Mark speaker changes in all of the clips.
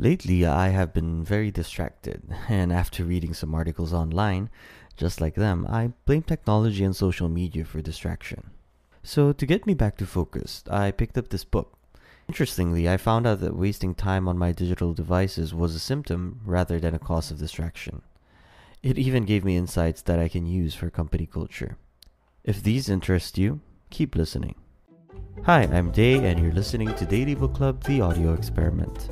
Speaker 1: Lately, I have been very distracted, and after reading some articles online, just like them, I blame technology and social media for distraction. So, to get me back to focus, I picked up this book. Interestingly, I found out that wasting time on my digital devices was a symptom rather than a cause of distraction. It even gave me insights that I can use for company culture. If these interest you, keep listening. Hi, I'm Day, and you're listening to Daily Book Club The Audio Experiment.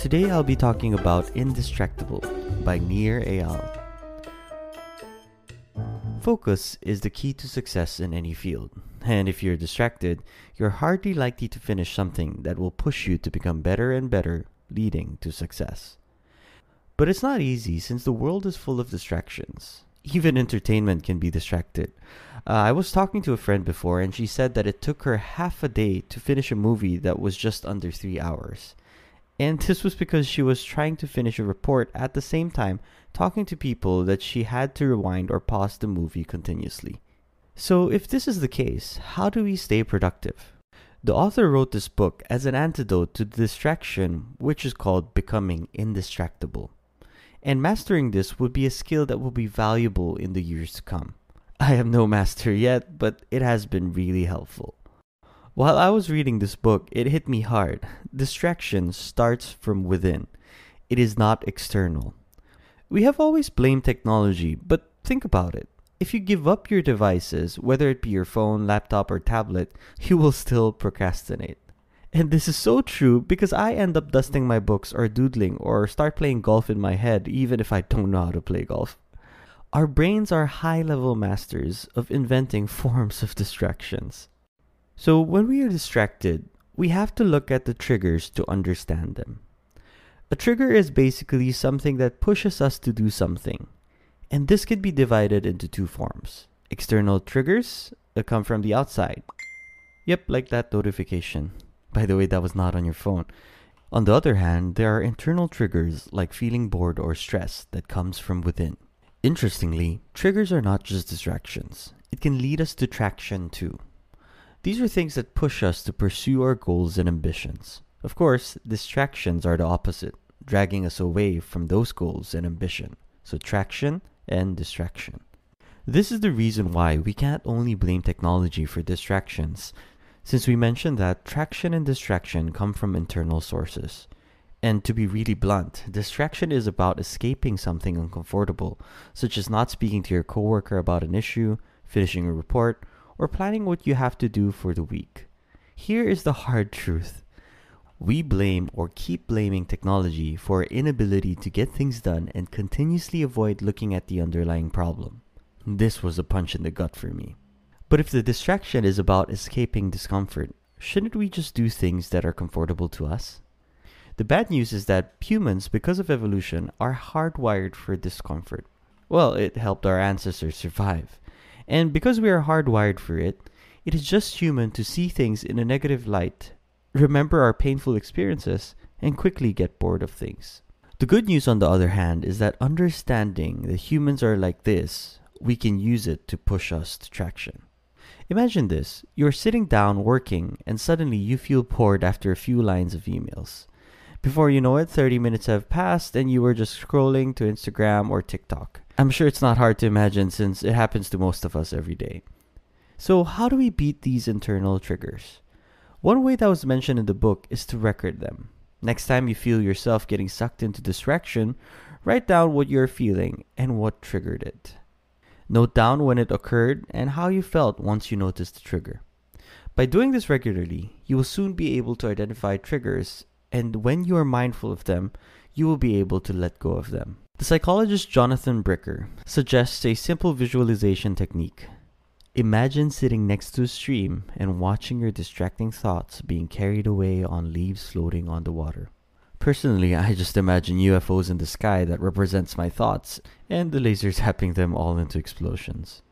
Speaker 1: Today I'll be talking about Indistractable by Nir Eyal. Focus is the key to success in any field, and if you're distracted, you're hardly likely to finish something that will push you to become better and better, leading to success. But it's not easy since the world is full of distractions. Even entertainment can be distracted. Uh, I was talking to a friend before, and she said that it took her half a day to finish a movie that was just under three hours. And this was because she was trying to finish a report at the same time talking to people that she had to rewind or pause the movie continuously. So, if this is the case, how do we stay productive? The author wrote this book as an antidote to the distraction, which is called becoming indistractable. And mastering this would be a skill that will be valuable in the years to come. I am no master yet, but it has been really helpful. While I was reading this book, it hit me hard. Distraction starts from within, it is not external. We have always blamed technology, but think about it. If you give up your devices, whether it be your phone, laptop, or tablet, you will still procrastinate. And this is so true because I end up dusting my books or doodling or start playing golf in my head even if I don't know how to play golf. Our brains are high level masters of inventing forms of distractions. So when we are distracted, we have to look at the triggers to understand them. A trigger is basically something that pushes us to do something. And this can be divided into two forms. External triggers that come from the outside. Yep, like that notification. By the way, that was not on your phone. On the other hand, there are internal triggers like feeling bored or stressed that comes from within. Interestingly, triggers are not just distractions. It can lead us to traction too. These are things that push us to pursue our goals and ambitions. Of course, distractions are the opposite, dragging us away from those goals and ambition. So, traction and distraction. This is the reason why we can't only blame technology for distractions, since we mentioned that traction and distraction come from internal sources. And to be really blunt, distraction is about escaping something uncomfortable, such as not speaking to your coworker about an issue, finishing a report, or planning what you have to do for the week. Here is the hard truth. We blame or keep blaming technology for our inability to get things done and continuously avoid looking at the underlying problem. This was a punch in the gut for me. But if the distraction is about escaping discomfort, shouldn't we just do things that are comfortable to us? The bad news is that humans, because of evolution, are hardwired for discomfort. Well, it helped our ancestors survive. And because we are hardwired for it, it is just human to see things in a negative light, remember our painful experiences, and quickly get bored of things. The good news, on the other hand, is that understanding that humans are like this, we can use it to push us to traction. Imagine this you're sitting down working, and suddenly you feel bored after a few lines of emails. Before you know it, 30 minutes have passed, and you were just scrolling to Instagram or TikTok. I'm sure it's not hard to imagine since it happens to most of us every day. So, how do we beat these internal triggers? One way that was mentioned in the book is to record them. Next time you feel yourself getting sucked into distraction, write down what you're feeling and what triggered it. Note down when it occurred and how you felt once you noticed the trigger. By doing this regularly, you will soon be able to identify triggers, and when you are mindful of them, you will be able to let go of them. The psychologist Jonathan Bricker suggests a simple visualization technique. Imagine sitting next to a stream and watching your distracting thoughts being carried away on leaves floating on the water. Personally, I just imagine UFOs in the sky that represents my thoughts and the laser tapping them all into explosions.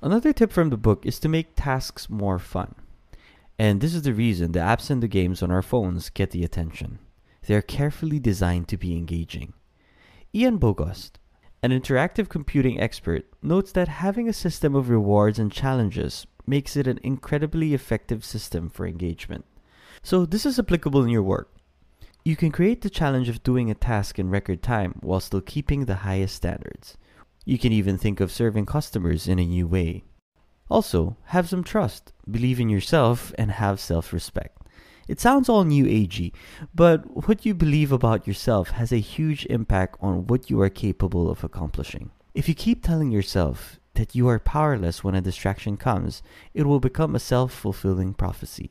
Speaker 1: Another tip from the book is to make tasks more fun. And this is the reason the apps and the games on our phones get the attention. They are carefully designed to be engaging. Ian Bogost, an interactive computing expert, notes that having a system of rewards and challenges makes it an incredibly effective system for engagement. So, this is applicable in your work. You can create the challenge of doing a task in record time while still keeping the highest standards. You can even think of serving customers in a new way. Also, have some trust, believe in yourself, and have self respect. It sounds all new agey, but what you believe about yourself has a huge impact on what you are capable of accomplishing. If you keep telling yourself that you are powerless when a distraction comes, it will become a self fulfilling prophecy.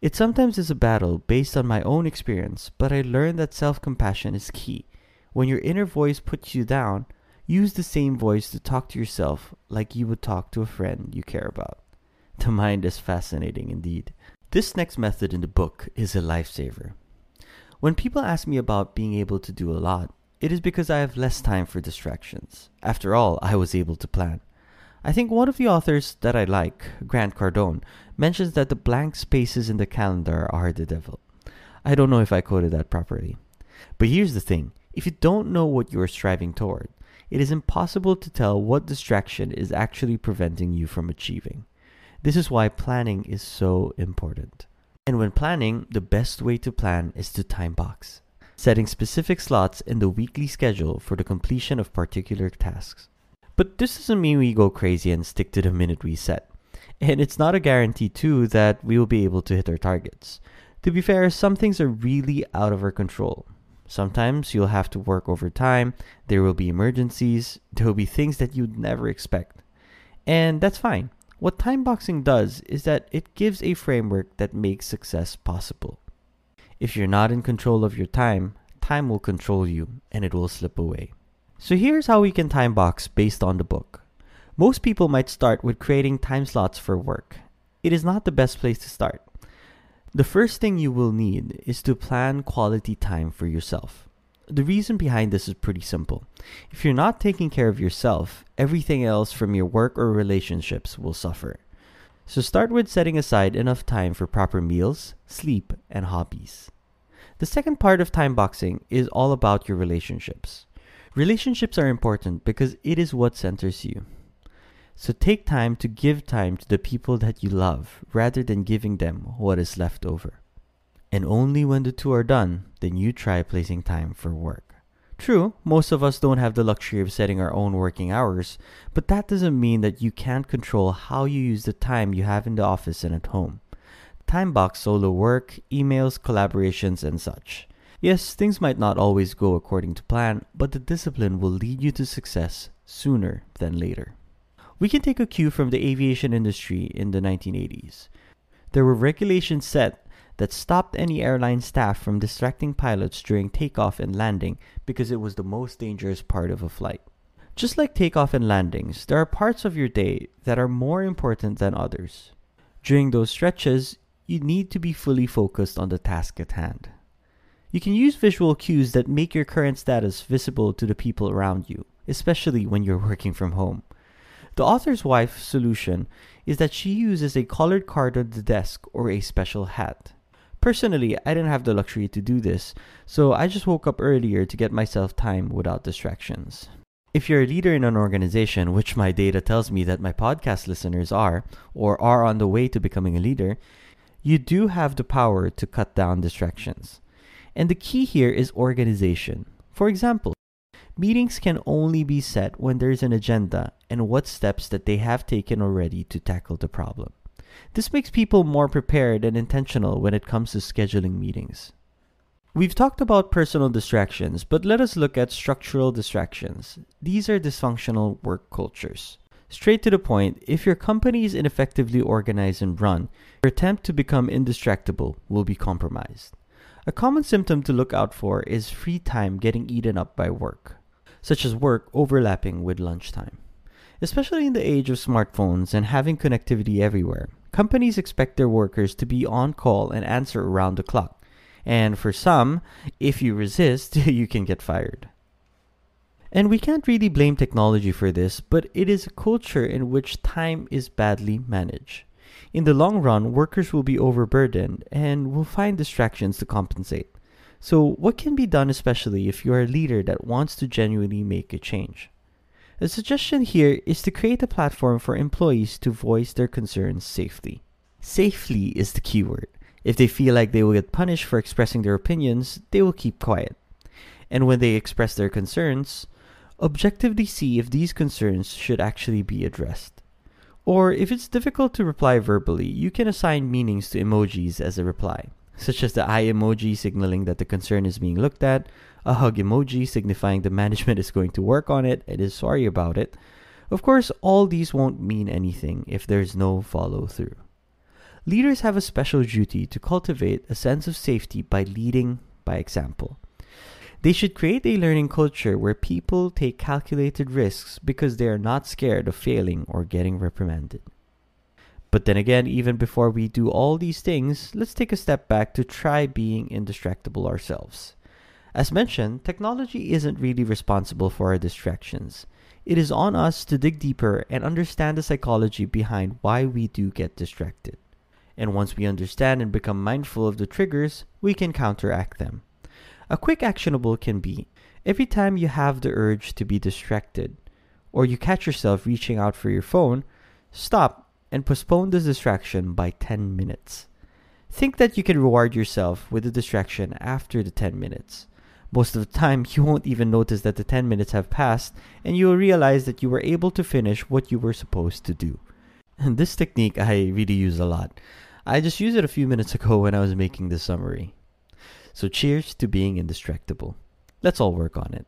Speaker 1: It sometimes is a battle based on my own experience, but I learned that self compassion is key. When your inner voice puts you down, use the same voice to talk to yourself like you would talk to a friend you care about. The mind is fascinating indeed. This next method in the book is a lifesaver. When people ask me about being able to do a lot, it is because I have less time for distractions. After all, I was able to plan. I think one of the authors that I like, Grant Cardone, mentions that the blank spaces in the calendar are the devil. I don't know if I quoted that properly. But here's the thing if you don't know what you are striving toward, it is impossible to tell what distraction is actually preventing you from achieving. This is why planning is so important. And when planning, the best way to plan is to time box, setting specific slots in the weekly schedule for the completion of particular tasks. But this doesn't mean we go crazy and stick to the minute we set. And it's not a guarantee, too, that we will be able to hit our targets. To be fair, some things are really out of our control. Sometimes you'll have to work overtime, there will be emergencies, there will be things that you'd never expect. And that's fine. What time boxing does is that it gives a framework that makes success possible. If you're not in control of your time, time will control you and it will slip away. So here's how we can time box based on the book. Most people might start with creating time slots for work. It is not the best place to start. The first thing you will need is to plan quality time for yourself. The reason behind this is pretty simple. If you're not taking care of yourself, everything else from your work or relationships will suffer. So start with setting aside enough time for proper meals, sleep, and hobbies. The second part of time boxing is all about your relationships. Relationships are important because it is what centers you. So take time to give time to the people that you love rather than giving them what is left over. And only when the two are done, then you try placing time for work. True, most of us don't have the luxury of setting our own working hours, but that doesn't mean that you can't control how you use the time you have in the office and at home. Time box solo work, emails, collaborations, and such. Yes, things might not always go according to plan, but the discipline will lead you to success sooner than later. We can take a cue from the aviation industry in the 1980s. There were regulations set that stopped any airline staff from distracting pilots during takeoff and landing because it was the most dangerous part of a flight. Just like takeoff and landings, there are parts of your day that are more important than others. During those stretches, you need to be fully focused on the task at hand. You can use visual cues that make your current status visible to the people around you, especially when you're working from home. The author's wife's solution is that she uses a colored card on the desk or a special hat. Personally, I didn't have the luxury to do this, so I just woke up earlier to get myself time without distractions. If you're a leader in an organization, which my data tells me that my podcast listeners are, or are on the way to becoming a leader, you do have the power to cut down distractions. And the key here is organization. For example, meetings can only be set when there's an agenda and what steps that they have taken already to tackle the problem. This makes people more prepared and intentional when it comes to scheduling meetings. We've talked about personal distractions, but let us look at structural distractions. These are dysfunctional work cultures. Straight to the point, if your company is ineffectively organized and run, your attempt to become indistractable will be compromised. A common symptom to look out for is free time getting eaten up by work, such as work overlapping with lunchtime. Especially in the age of smartphones and having connectivity everywhere, companies expect their workers to be on call and answer around the clock. And for some, if you resist, you can get fired. And we can't really blame technology for this, but it is a culture in which time is badly managed. In the long run, workers will be overburdened and will find distractions to compensate. So, what can be done, especially if you are a leader that wants to genuinely make a change? The suggestion here is to create a platform for employees to voice their concerns safely. Safely is the keyword. If they feel like they will get punished for expressing their opinions, they will keep quiet. And when they express their concerns, objectively see if these concerns should actually be addressed. Or if it's difficult to reply verbally, you can assign meanings to emojis as a reply, such as the eye emoji signaling that the concern is being looked at, a hug emoji signifying the management is going to work on it and is sorry about it. Of course, all these won't mean anything if there's no follow through. Leaders have a special duty to cultivate a sense of safety by leading by example. They should create a learning culture where people take calculated risks because they are not scared of failing or getting reprimanded. But then again, even before we do all these things, let's take a step back to try being indistractable ourselves. As mentioned, technology isn't really responsible for our distractions. It is on us to dig deeper and understand the psychology behind why we do get distracted. And once we understand and become mindful of the triggers, we can counteract them. A quick actionable can be every time you have the urge to be distracted, or you catch yourself reaching out for your phone, stop and postpone the distraction by 10 minutes. Think that you can reward yourself with the distraction after the 10 minutes. Most of the time, you won't even notice that the 10 minutes have passed, and you will realize that you were able to finish what you were supposed to do. And this technique I really use a lot. I just used it a few minutes ago when I was making this summary. So cheers to being indistractable. Let's all work on it.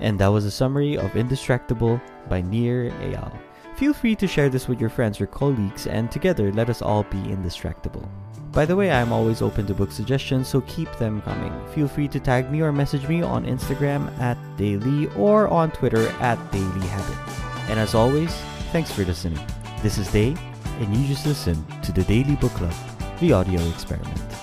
Speaker 1: And that was a summary of Indistractable by Nir Eyal. Feel free to share this with your friends or colleagues, and together let us all be indistractable. By the way, I am always open to book suggestions, so keep them coming. Feel free to tag me or message me on Instagram at daily or on Twitter at Daily dailyhabit. And as always, thanks for listening. This is Day, and you just listened to the Daily Book Club, the audio experiment.